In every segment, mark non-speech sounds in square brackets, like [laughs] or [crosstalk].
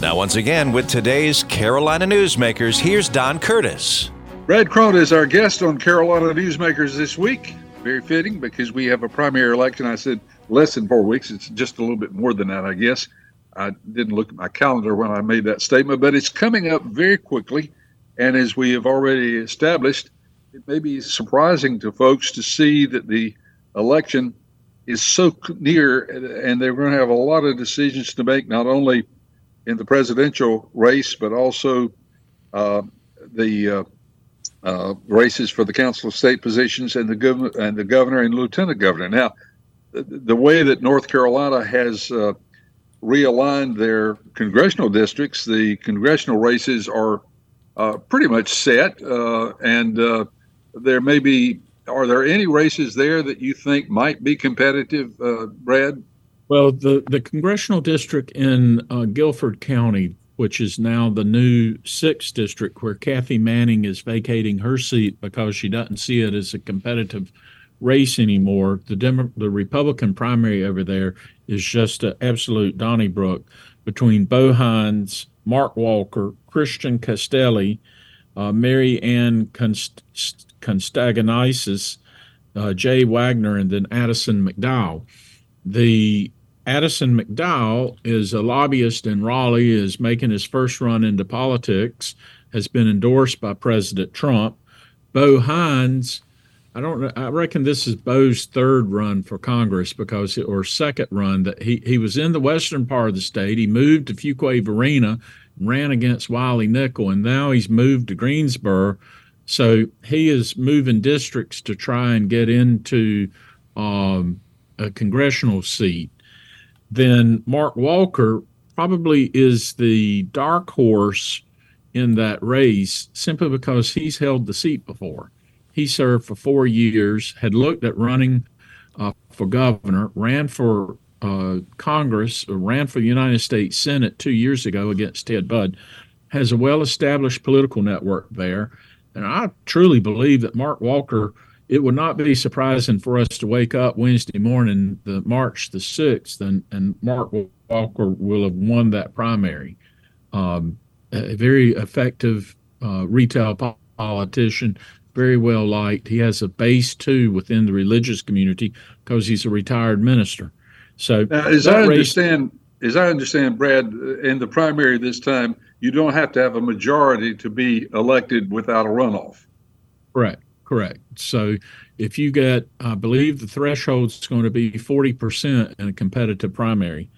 Now, once again, with today's Carolina Newsmakers, here's Don Curtis. Brad Crone is our guest on Carolina Newsmakers this week. Very fitting because we have a primary election. I said less than four weeks. It's just a little bit more than that, I guess. I didn't look at my calendar when I made that statement, but it's coming up very quickly. And as we have already established, it may be surprising to folks to see that the election is so near and they're going to have a lot of decisions to make, not only in the presidential race, but also uh, the uh, uh, races for the Council of State positions and the governor and the governor and lieutenant governor. Now, the, the way that North Carolina has uh, realigned their congressional districts, the congressional races are uh, pretty much set, and there may be. Are there any races there that you think might be competitive, Brad? Well, the, the congressional district in uh, Guilford County, which is now the new sixth district, where Kathy Manning is vacating her seat because she doesn't see it as a competitive race anymore. The Demo- the Republican primary over there is just an absolute Donnybrook between Bo Hines, Mark Walker, Christian Castelli, uh, Mary Ann Const- uh, Jay Wagner, and then Addison McDowell. The Addison McDowell is a lobbyist in Raleigh, is making his first run into politics, has been endorsed by President Trump. Bo Hines, I don't I reckon this is Bo's third run for Congress because or second run that he he was in the western part of the state. He moved to Fuquay-Varina, ran against Wiley Nickel, and now he's moved to Greensboro. So he is moving districts to try and get into um, a congressional seat then Mark Walker probably is the dark horse in that race simply because he's held the seat before. He served for four years, had looked at running uh, for governor, ran for uh, Congress, ran for the United States Senate two years ago against Ted Budd, has a well established political network there. And I truly believe that Mark Walker it would not be surprising for us to wake up Wednesday morning, the March the sixth, and and Mark Walker will have won that primary. Um, a very effective uh, retail politician, very well liked. He has a base too within the religious community because he's a retired minister. So, now, as I understand, race, as I understand, Brad, in the primary this time, you don't have to have a majority to be elected without a runoff. Correct. Correct. So if you get, I believe the threshold is going to be 40% in a competitive primary.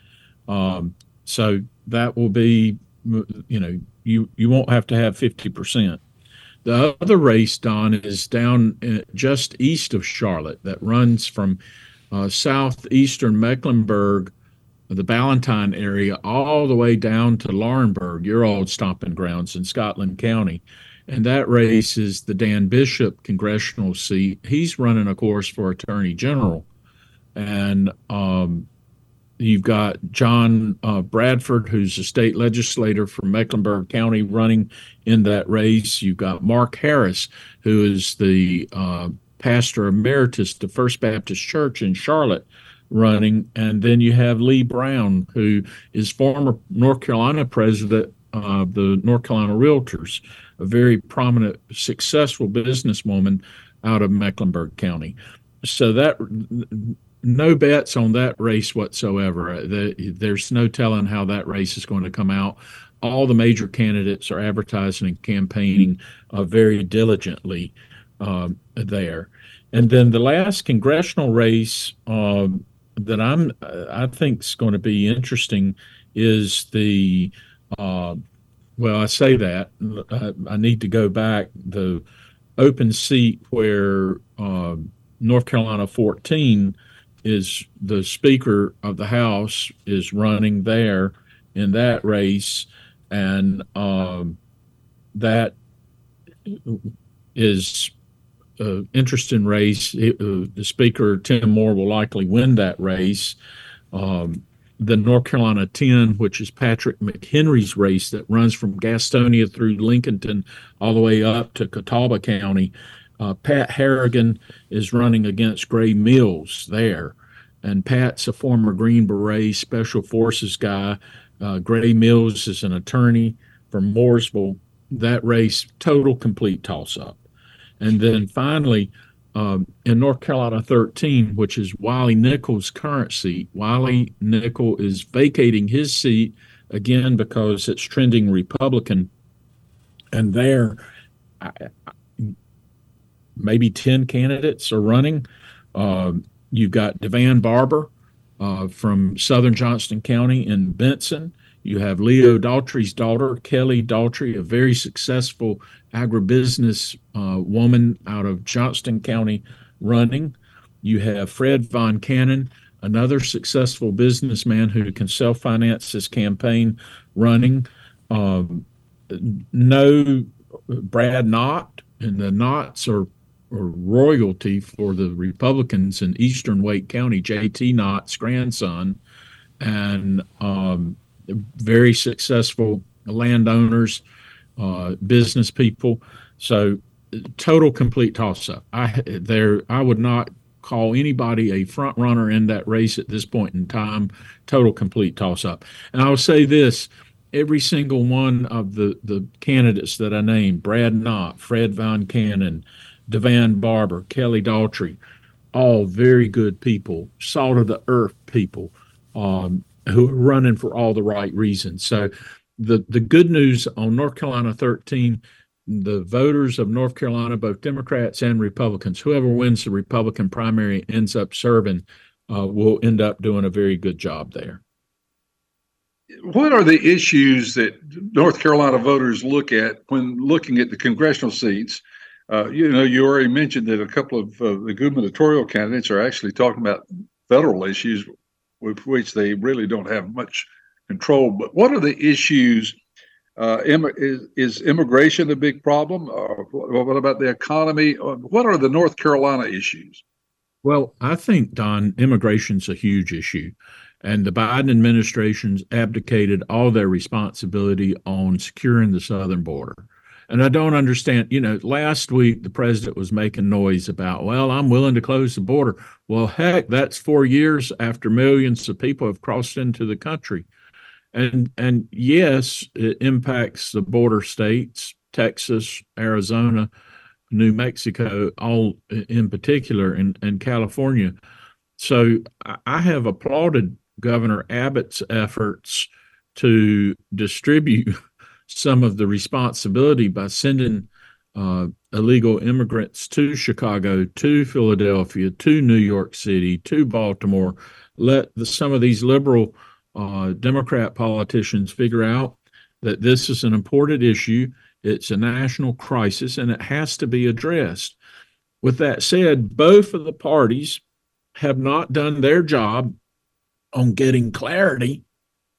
Um, so that will be, you know, you, you won't have to have 50%. The other race, Don, is down uh, just east of Charlotte that runs from uh, southeastern Mecklenburg, the Ballantyne area, all the way down to Laurinburg, your old stomping grounds in Scotland County and that race is the Dan Bishop congressional seat. He's running, of course, for Attorney General, and um, you've got John uh, Bradford, who's a state legislator from Mecklenburg County, running in that race. You've got Mark Harris, who is the uh, pastor emeritus to First Baptist Church in Charlotte, running, and then you have Leigh Brown, who is former North Carolina president of the North Carolina Realtors a very prominent, successful businesswoman out of Mecklenburg County. So that no bets on that race whatsoever. there's no telling how that race is going to come out. All the major candidates are advertising and campaigning uh, very diligently uh, there. And then the last congressional race uh, that I'm I think is going to be interesting is the uh, well, I say that I, I need to go back. The open seat where uh, North Carolina 14 is the Speaker of the House is running there in that race, and um, that is an interesting race. It, uh, the Speaker Tim Moore will likely win that race. Um, the North Carolina 10, which is Patrick McHenry's race that runs from Gastonia through Lincolnton all the way up to Catawba County. Uh, Pat Harrigan is running against Grey Mills there. And Pat's a former Green Beret Special Forces guy Uh, Grey Mills is an attorney from Mooresville. That race, total complete toss up. And then finally, um, in North Carolina 13, which is Wiley Nichols' current seat, Wiley Nickel is vacating his seat again because it's trending Republican. And there, I, maybe 10 candidates are running. Uh, you've got DeVan Barbour uh, from Southern Johnston County in Benson. You have Leo Daughtry's daughter, Kelly Daughtry, a very successful agribusiness uh, woman out of Johnston County running. You have Fred Von Cannon, another successful businessman who can self finance his campaign running. Um, no Brad Knott, and the Knotts are, are royalty for the Republicans in Eastern Wake County, J.T. Knott's grandson, and um, very successful landowners, uh, business people. So total complete toss up. I there I would not call anybody a front runner in that race at this point in time. Total complete toss up. And I'll say this every single one of the, the candidates that I named Brad Knott, Fred Von Cannon, DeVan Barbour, Kelly Daughtry all very good people, salt of the earth people um, who are running for all the right reasons. So the, the good news on North Carolina 13 the voters of North Carolina, both Democrats and Republicans, whoever wins the Republican primary ends up serving, uh, will end up doing a very good job there what are the issues that North Carolina voters look at when looking at the congressional seats? Uh, you know, you already mentioned that a couple of uh, the gubernatorial candidates are actually talking about federal issues with which they really don't have much control. But what are the issues? Uh, is, is, immigration a big problem? what about the economy? Uh, what are the North Carolina issues? Well, I think, Don, immigration's a huge issue and the Biden administration's abdicated all their responsibility on securing the southern border. And I don't understand, you know, last week the president was making noise about, well, I'm willing to close the border. Well, heck, that's four years after millions of people have crossed into the country. And and yes, it impacts the border states, Texas, Arizona, New Mexico, all in particular, and, and California. So I have applauded Governor Abbott's efforts to distribute some of the responsibility by sending uh, illegal immigrants to Chicago, to Philadelphia, to New York City, to Baltimore. Let the, some of these liberal uh, Democrat politicians figure out that this is an important issue. It's a national crisis and it has to be addressed. With that said, both of the parties have not done their job on getting clarity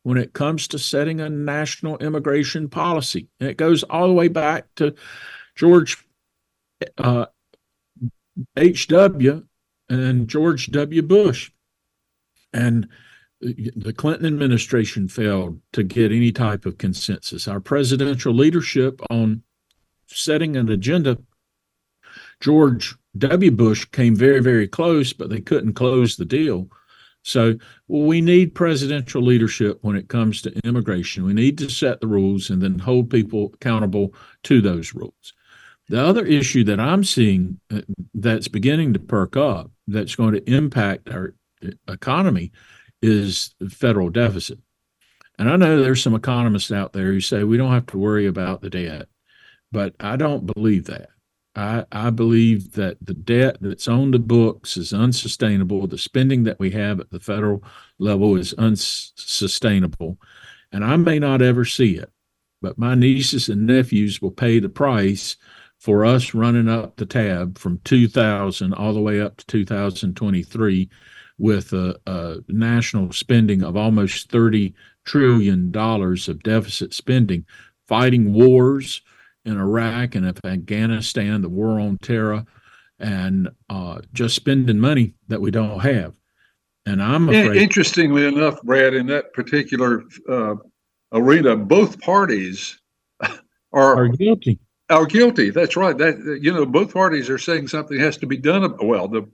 when it comes to setting a national immigration policy. And it goes all the way back to George uh, H.W. and George W. Bush. And the Clinton administration failed to get any type of consensus. Our presidential leadership on setting an agenda, George W. Bush came very, very close, but they couldn't close the deal. So we need presidential leadership when it comes to immigration. We need to set the rules and then hold people accountable to those rules. The other issue that I'm seeing uh, that's beginning to perk up, that's going to impact our uh, economy, is the federal deficit. And I know there's some economists out there who say we don't have to worry about the debt, but I don't believe that. I, I believe that the debt that's on the books is unsustainable. The spending that we have at the federal level is unsustainable. And I may not ever see it, but my nieces and nephews will pay the price for us running up the tab from 2000 all the way up to 2023 with a, a national spending of almost $30 trillion of deficit spending, fighting wars in Iraq and Afghanistan, the war on terror, and uh, just spending money that we don't have. And I'm afraid. Interestingly enough, Brad, in that particular uh, arena, both parties [laughs] are, are guilty. Are guilty. That's right. That you know, both parties are saying something has to be done. Well, the,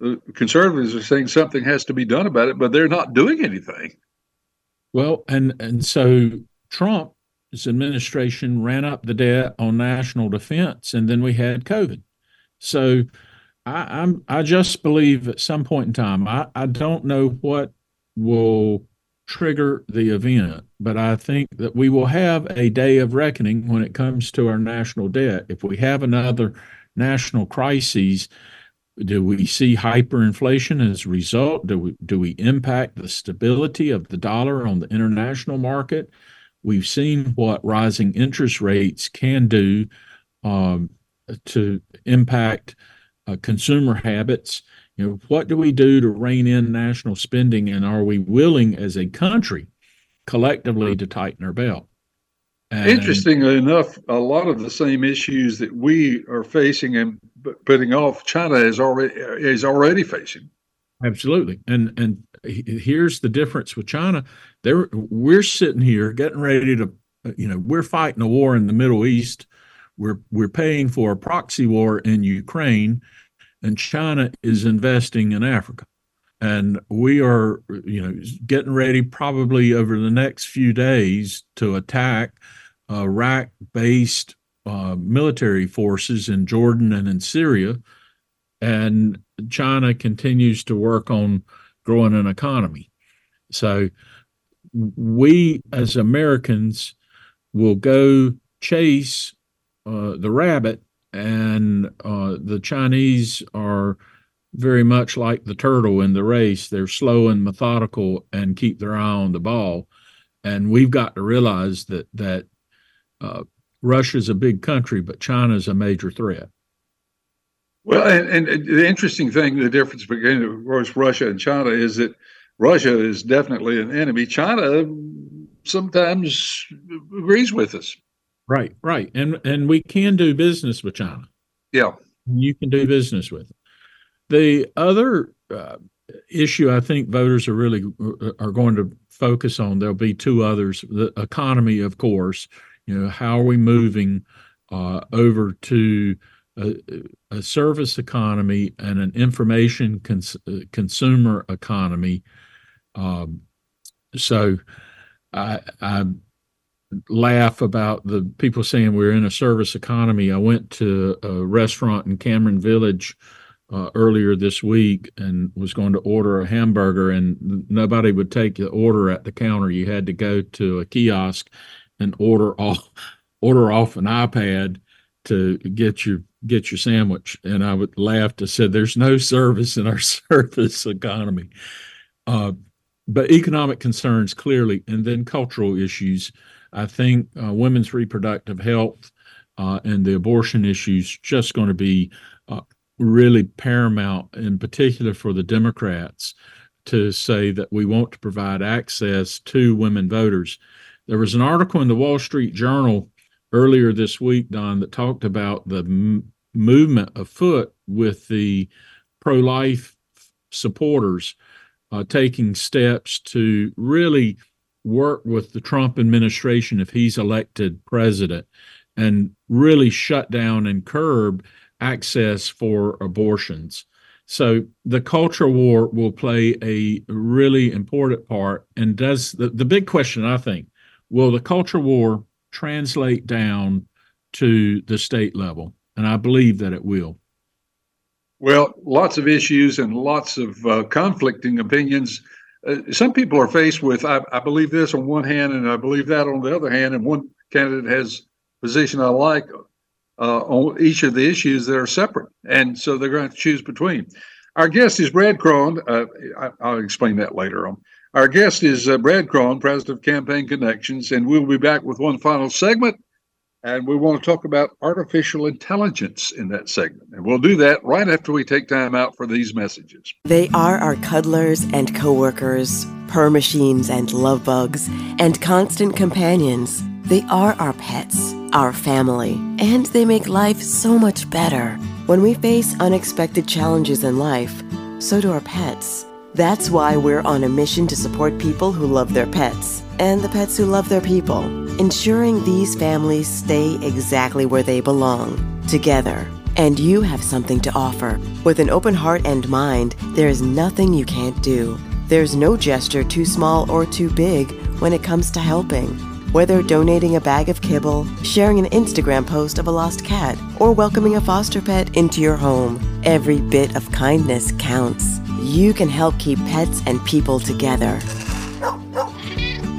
the conservatives are saying something has to be done about it, but they're not doing anything. Well, and and so Trump's administration ran up the debt on national defense, and then we had COVID. So I, I'm I just believe at some point in time, I, I don't know what will trigger the event, but I think that we will have a day of reckoning when it comes to our national debt. If we have another national crises, do we see hyperinflation as a result? Do we do we impact the stability of the dollar on the international market? We've seen what rising interest rates can do um, to impact uh, consumer habits. You know, what do we do to rein in national spending, and are we willing as a country collectively to tighten our belt? And, Interestingly enough, a lot of the same issues that we are facing and putting off, China is already is already facing. Absolutely, and and here's the difference with China. There, we're sitting here getting ready to, you know, we're fighting a war in the Middle East. We're we're paying for a proxy war in Ukraine and China is investing in Africa. And we are, you know, getting ready probably over the next few days to attack Iraq-based uh, military forces in Jordan and in Syria. And China continues to work on growing an economy. So we as Americans will go chase uh, the rabbit and uh, the Chinese are very much like the turtle in the race. They're slow and methodical and keep their eye on the ball. And we've got to realize that that uh, Russia's a big country, but China's a major threat. Well, and, and the interesting thing, the difference between, of course, Russia and China is that Russia is definitely an enemy. China sometimes agrees with us. Right, right, and and we can do business with China. Yeah, you can do business with them. The other uh, issue I think voters are really uh, are going to focus on. There'll be two others: the economy, of course. You know, how are we moving uh, over to a, a, service economy and an information cons- uh, consumer economy? Um, so, I, I laugh about the people saying we're in a service economy. I went to a restaurant in Cameron Village uh, earlier this week and was going to order a hamburger, and nobody would take the order at the counter. You had to go to a kiosk and order off [laughs] order off an iPad to get your get your sandwich. And I would laugh to said, "There's no service in our [laughs] service economy." Uh, but economic concerns clearly, and then cultural issues I think uh, women's reproductive health uh, and the abortion issues just going to be uh, really paramount, in particular for the Democrats, to say that we want to provide access to women voters. There was an article in the Wall Street Journal earlier this week, Don, that talked about the m- movement afoot with the pro life supporters uh, taking steps to really work with the Trump administration if he's elected president and really shut down and curb access for abortions. So the culture war will play a really important part. And does the, the big question, I think, will the culture war translate down to the state level? And I believe that it will. Well, lots of issues and lots of uh, conflicting opinions uh, some people are faced with I, I, believe this on one hand and I believe that on the other hand, and one candidate has position I like uh, on each of the issues that are separate, and so they're going to choose between. Our guest is Brad Crone. Uh, I, will explain that later on. Our guest is uh, Brad Crone, president of Campaign Connections, and we'll be back with one final segment. And we want to talk about artificial intelligence in that segment. And we'll do that right after we take time out for these messages. They are our cuddlers and coworkers, purr machines and love bugs, and constant companions. They are our pets, our family, and they make life so much better. When we face unexpected challenges in life, so do our pets. That's why we're on a mission to support people who love their pets and the pets who love their people, ensuring these families stay exactly where they belong, together. And you have something to offer. With an open heart and mind, there is nothing you can't do. There's no gesture too small or too big when it comes to helping. Whether donating a bag of kibble, sharing an Instagram post of a lost cat, or welcoming a foster pet into your home, every bit of kindness counts. You can help keep pets and people together.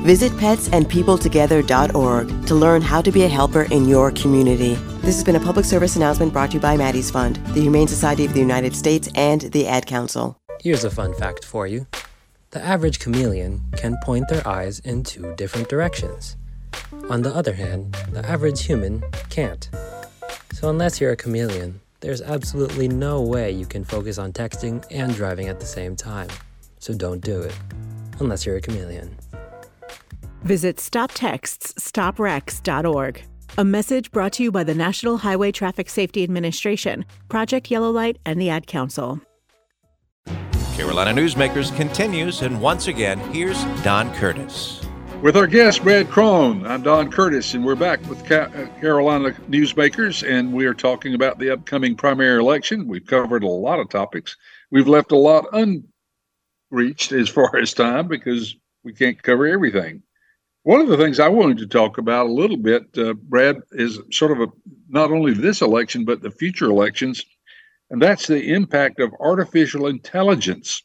Visit petsandpeopletogether.org to learn how to be a helper in your community. This has been a public service announcement brought to you by Maddie's Fund, the Humane Society of the United States, and the Ad Council. Here's a fun fact for you the average chameleon can point their eyes in two different directions. On the other hand, the average human can't. So, unless you're a chameleon, there's absolutely no way you can focus on texting and driving at the same time. So, don't do it, unless you're a chameleon. Visit StopTextsStopWrecks.org. A message brought to you by the National Highway Traffic Safety Administration, Project Yellow Light, and the Ad Council. Carolina Newsmakers continues, and once again, here's Don Curtis. With our guest, Brad Crone, I'm Don Curtis, and we're back with uh, Carolina Newsmakers, and we are talking about the upcoming primary election. We've covered a lot of topics. We've left a lot unreached as far as time because we can't cover everything. One of the things I wanted to talk about a little bit, uh, Brad, is sort of a not only this election but the future elections, and that's the impact of artificial intelligence.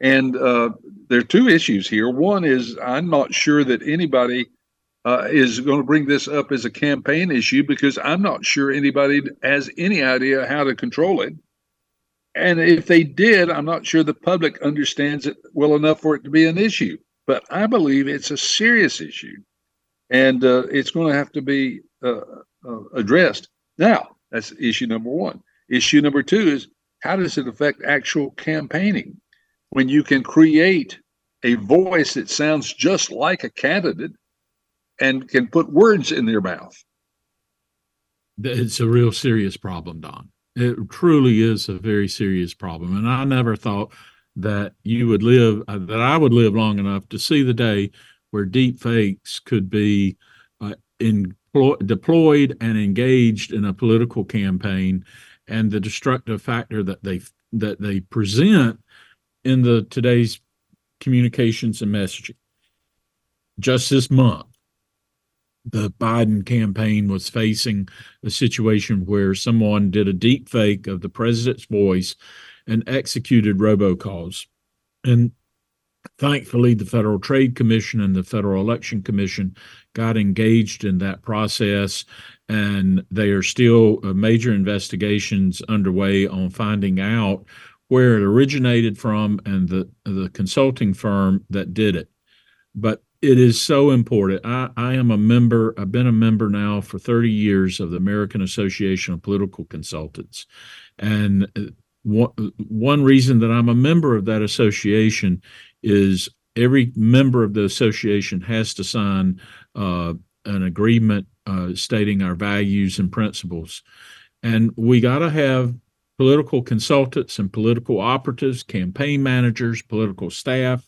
And uh, there are two issues here. One is I'm not sure that anybody uh, is going to bring this up as a campaign issue because I'm not sure anybody has any idea how to control it. And if they did, I'm not sure the public understands it well enough for it to be an issue but I believe it's a serious issue, and uh, it's going to have to be uh, uh, addressed. Now, that's issue number one. Issue number two is how does it affect actual campaigning? When you can create a voice that sounds just like a candidate and can put words in their mouth. It's a real serious problem, Don. It truly is a very serious problem. And I never thought that you would live, uh, that I would live long enough to see the day where deep fakes could be uh, in, deployed and engaged in a political campaign and the destructive factor that they that they present in the today's communications and messaging. Just this month, the Biden campaign was facing a situation where someone did a deep fake of the president's voice and executed robocalls. And thankfully, the Federal Trade Commission and the Federal Election Commission got engaged in that process, and they are still uh, major investigations underway on finding out where it originated from and the the consulting firm that did it. But it is so important. I, I am a member, I've been a member now for 30 years of the American Association of Political Consultants. And uh, one, one reason that I'm a member of that association is every member of the association has to sign uh, an agreement uh, stating our values and principles. And we got to have political consultants and political operatives, campaign managers, political staff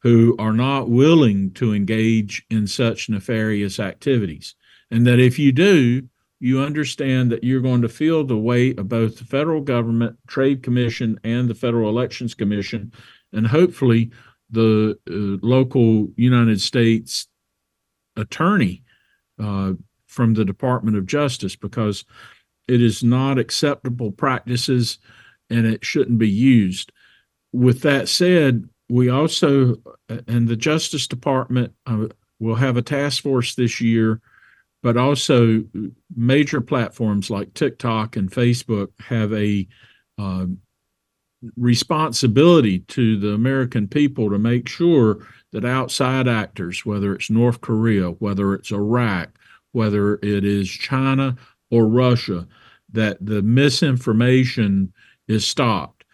who are not willing to engage in such nefarious activities. And that if you do, you understand that you're going to feel the weight of both the federal government, Trade Commission, and the Federal Elections Commission, and hopefully the uh, local United States attorney uh, from the Department of Justice, because it is not acceptable practices and it shouldn't be used. With that said, we also, and the Justice Department uh, will have a task force this year but also major platforms like TikTok and Facebook have a uh, responsibility to the American people to make sure that outside actors, whether it's North Korea, whether it's Iraq, whether it is China or Russia, that the misinformation is stopped.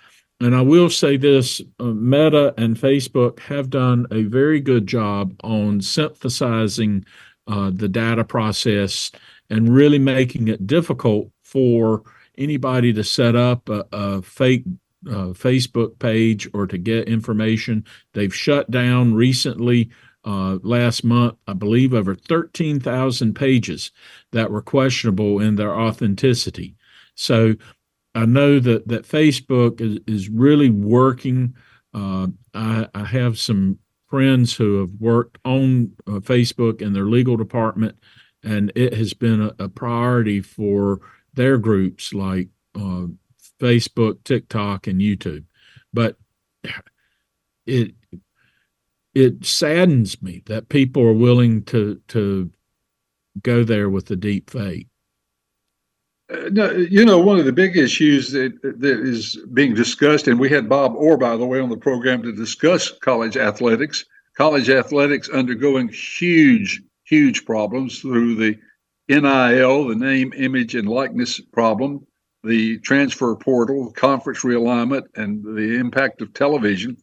And I will say this uh, Meta and Facebook have done a very good job on synthesizing uh, the data process and really making it difficult for anybody to set up a, a fake uh, Facebook page or to get information. They've shut down recently, uh, last month, I believe, over 13,000 pages that were questionable in their authenticity. So I know that, that Facebook is, is really working. Uh, I, I have some friends who have worked on uh, Facebook in their legal department, and it has been a, a priority for their groups like uh, Facebook, TikTok, and YouTube. But it it saddens me that people are willing to to go there with the deep fake. Uh, no, you know, one of the big issues that, that is being discussed, and we had Bob Orr, by the way, on the program to discuss college athletics. College athletics undergoing huge, huge problems through the NIL, the name, image, and likeness problem, the transfer portal, conference realignment, and the impact of television.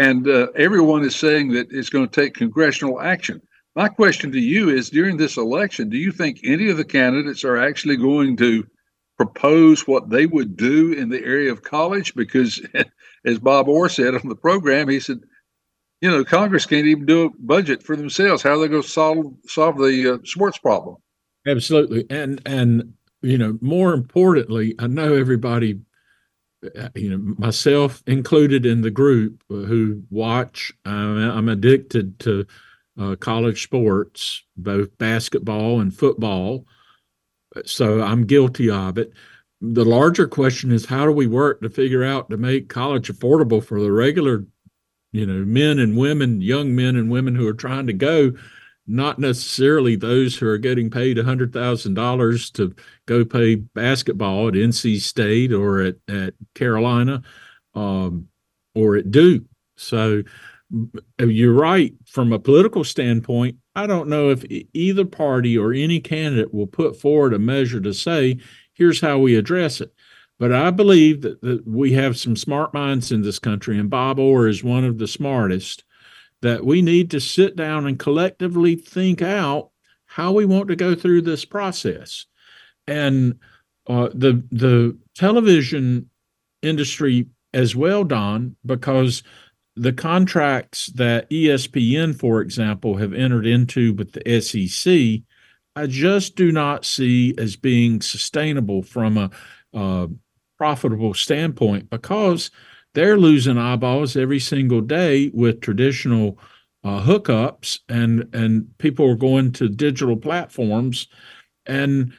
And uh, everyone is saying that it's going to take congressional action. My question to you is during this election, do you think any of the candidates are actually going to propose what they would do in the area of college? Because, [laughs] as Bob Orr said on the program, he said, you know, Congress can't even do a budget for themselves. How are they going to solve solve the uh, sports problem? Absolutely, and and you know, more importantly, I know everybody, you know, myself included in the group who watch. I'm addicted to uh, college sports, both basketball and football. So I'm guilty of it. The larger question is how do we work to figure out to make college affordable for the regular, you know, men and women, young men and women who are trying to go, not necessarily those who are getting paid $100,000 to go play basketball at NC State or at, at Carolina um, or at Duke. So you're right. From a political standpoint i don't know if either party or any candidate will put forward a measure to say here's how we address it. But i believe that, that we have some smart minds in this country and bob orr is one of the smartest that we need to sit down and collectively think out how we want to go through this process. And uh, the the television industry as well don because the contracts that ESPN, for example, have entered into with the SEC, I just do not see as being sustainable from a, a profitable standpoint because they're losing eyeballs every single day with traditional uh, hookups, and and people are going to digital platforms, and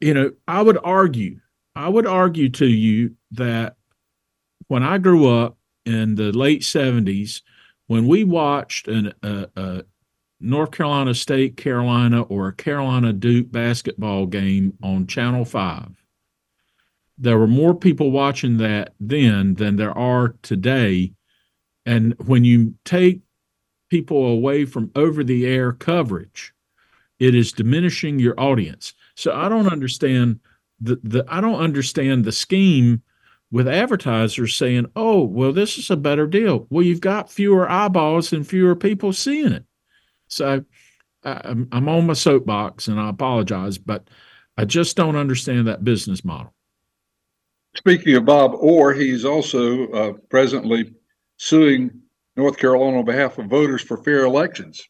you know I would argue, I would argue to you that when I grew up in the late 70s when we watched an, a, a North Carolina State, Carolina, or a Carolina Duke basketball game on Channel 5. There were more people watching that then than there are today. And when you take people away from over the air coverage, it is diminishing your audience. So I don't understand the, the I don't understand the scheme with advertisers saying, "Oh, well, this is a better deal." Well, you've got fewer eyeballs and fewer people seeing it. So I'm, I'm on my soapbox, and I apologize, but I just don't understand that business model. Speaking of Bob Orr, he's also uh, presently suing North Carolina on behalf of voters for fair elections.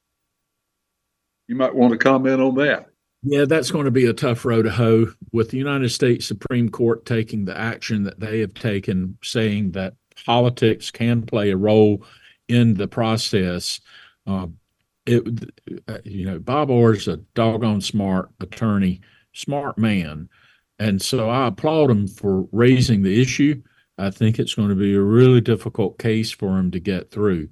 You might want to comment on that. Yeah, that's going to be a tough row to hoe with the United States Supreme Court taking the action that they have taken, saying that politics can play a role in the process. Uh, it, you know, Bob Orr is a doggone smart attorney, smart man, and so I applaud him for raising the issue. I think it's going to be a really difficult case for him to get through.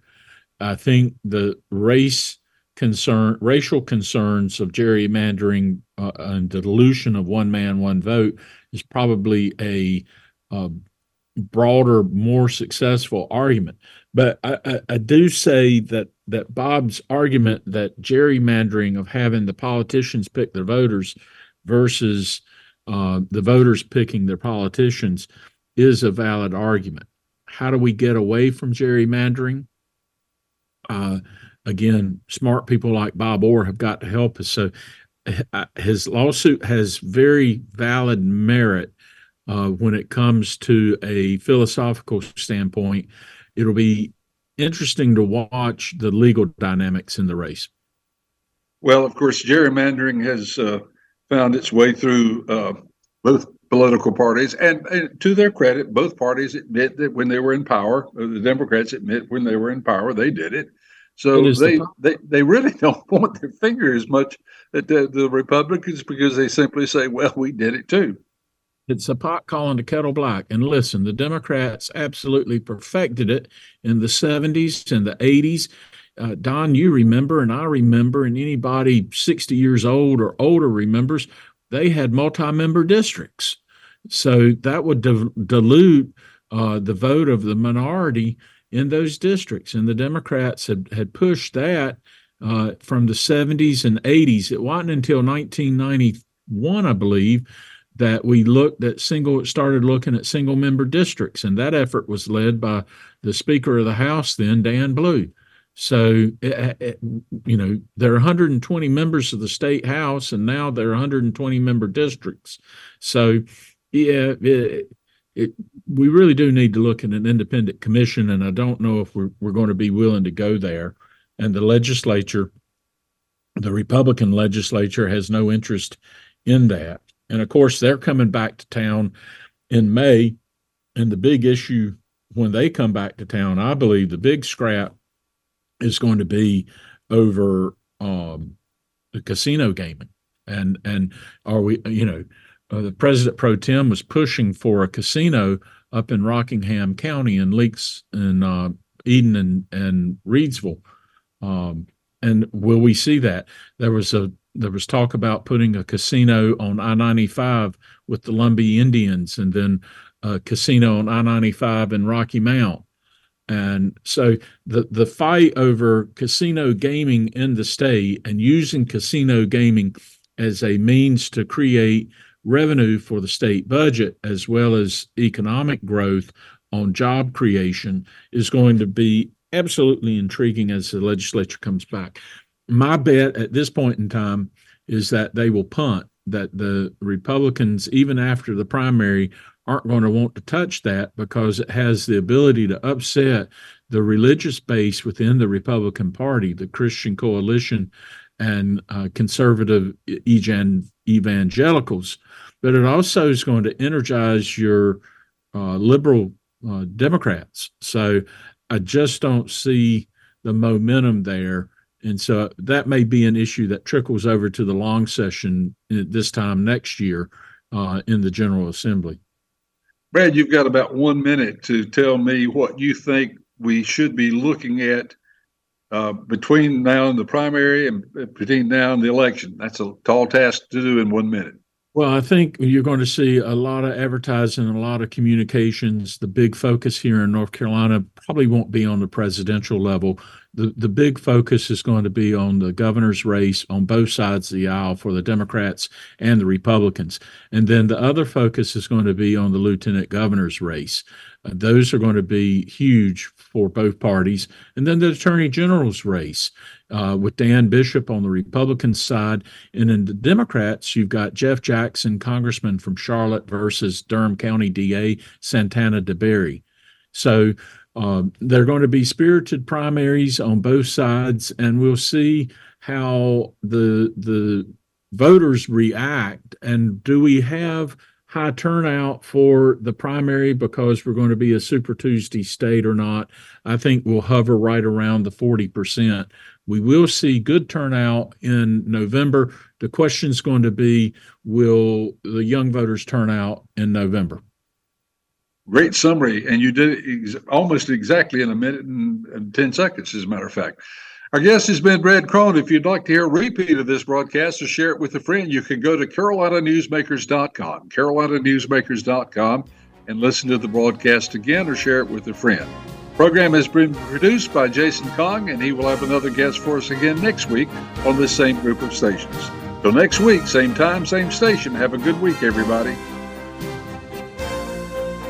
I think the race concern, racial concerns of gerrymandering uh, and the dilution of one man, one vote is probably a, a broader, more successful argument. But I, I, I, do say that that Bob's argument that gerrymandering of having the politicians pick their voters versus uh, the voters picking their politicians is a valid argument. How do we get away from gerrymandering? Uh, again, smart people like Bob Orr have got to help us. So uh, his lawsuit has very valid merit uh, when it comes to a philosophical standpoint. It'll be interesting to watch the legal dynamics in the race. Well, of course, gerrymandering has uh, found its way through uh, both political parties, and, and, to their credit, both parties admit that when they were in power, the Democrats admit when they were in power, they did it. So they, the they they really [laughs] don't point their finger as much at the, the Republicans because they simply say, "Well, we did it too." It's a pot calling the kettle black. And listen, the Democrats absolutely perfected it in the 70s and the 80s. Uh, Don, you remember, and I remember, and anybody 60 years old or older remembers, they had multi member districts. So that would di- dilute uh, the vote of the minority in those districts. And the Democrats had, had pushed that uh, from the 70s and 80s. It wasn't until 1991, I believe, that we looked at single started looking at single member districts and that effort was led by the speaker of the house then dan blue so it, eh, it, eh, eh, you know there are 120 members of the state house and now there are 120 member districts so yeah it, we really do need to look at an independent commission and i don't know if we're, we're going to be willing to go there and the legislature the republican legislature has no interest in that and of course, they're coming back to town in May. And the big issue when they come back to town, I believe the big scrap is going to be over um, the casino gaming. And and are we, you know, uh, the president pro tem was pushing for a casino up in Rockingham County and Leaks in uh, Eden and and Reidsville. Um, and will we see that? There was a there was talk about putting a casino on I 95 with the Lumbee Indians and then a casino on I 95 in Rocky Mount. And so the, the fight over casino gaming in the state and using casino gaming as a means to create revenue for the state budget as well as economic growth on job creation is going to be absolutely intriguing as the legislature comes back. My bet at this point in time is that they will punt, that the Republicans, even after the primary, aren't going to want to touch that because it has the ability to upset the religious base within the Republican Party, the Christian coalition, and uh, conservative evangelicals. But it also is going to energize your uh, liberal uh, Democrats. So I just don't see the momentum there and so that may be an issue that trickles over to the long session this time next year uh, in the General Assembly. Brad, you've got about one minute to tell me what you think we should be looking at uh, between now and the primary and between now and the election. That's a tall task to do in one minute. Well, I think you're going to see a lot of advertising, a lot of communications. The big focus here in North Carolina probably won't be on the presidential level. The the big focus is going to be on the governor's race on both sides of the aisle for the Democrats and the Republicans. And then the other focus is going to be on the lieutenant governor's race. Uh, those are going to be huge for both parties. And then the attorney general's race uh, with Dan Bishop on the Republican side. And in the Democrats, you've got Jeff Jackson, congressman from Charlotte, versus Durham County DA Satana Deberry. So uh, they're going to be spirited primaries on both sides, and we'll see how the the voters react. And do we have high turnout for the primary because we're going to be a Super Tuesday state or not? I think we'll hover right around the 40%. We will see good turnout in November. The question is going to be will the young voters turn out in November? Great summary. And you did ex- almost exactly in a minute and, and 10 seconds, as a matter of fact. Our guest has been Brad Crone. If you'd like to hear a repeat of this broadcast or share it with a friend, you can go to carolinanewsmakers.com, carolinanewsmakers.com, and listen to the broadcast again or share it with a friend The program has been produced by Jason Kong, and he will have another guest for us again next week on this same group of stations. Till next week, same time, same station. Have a good week, everybody.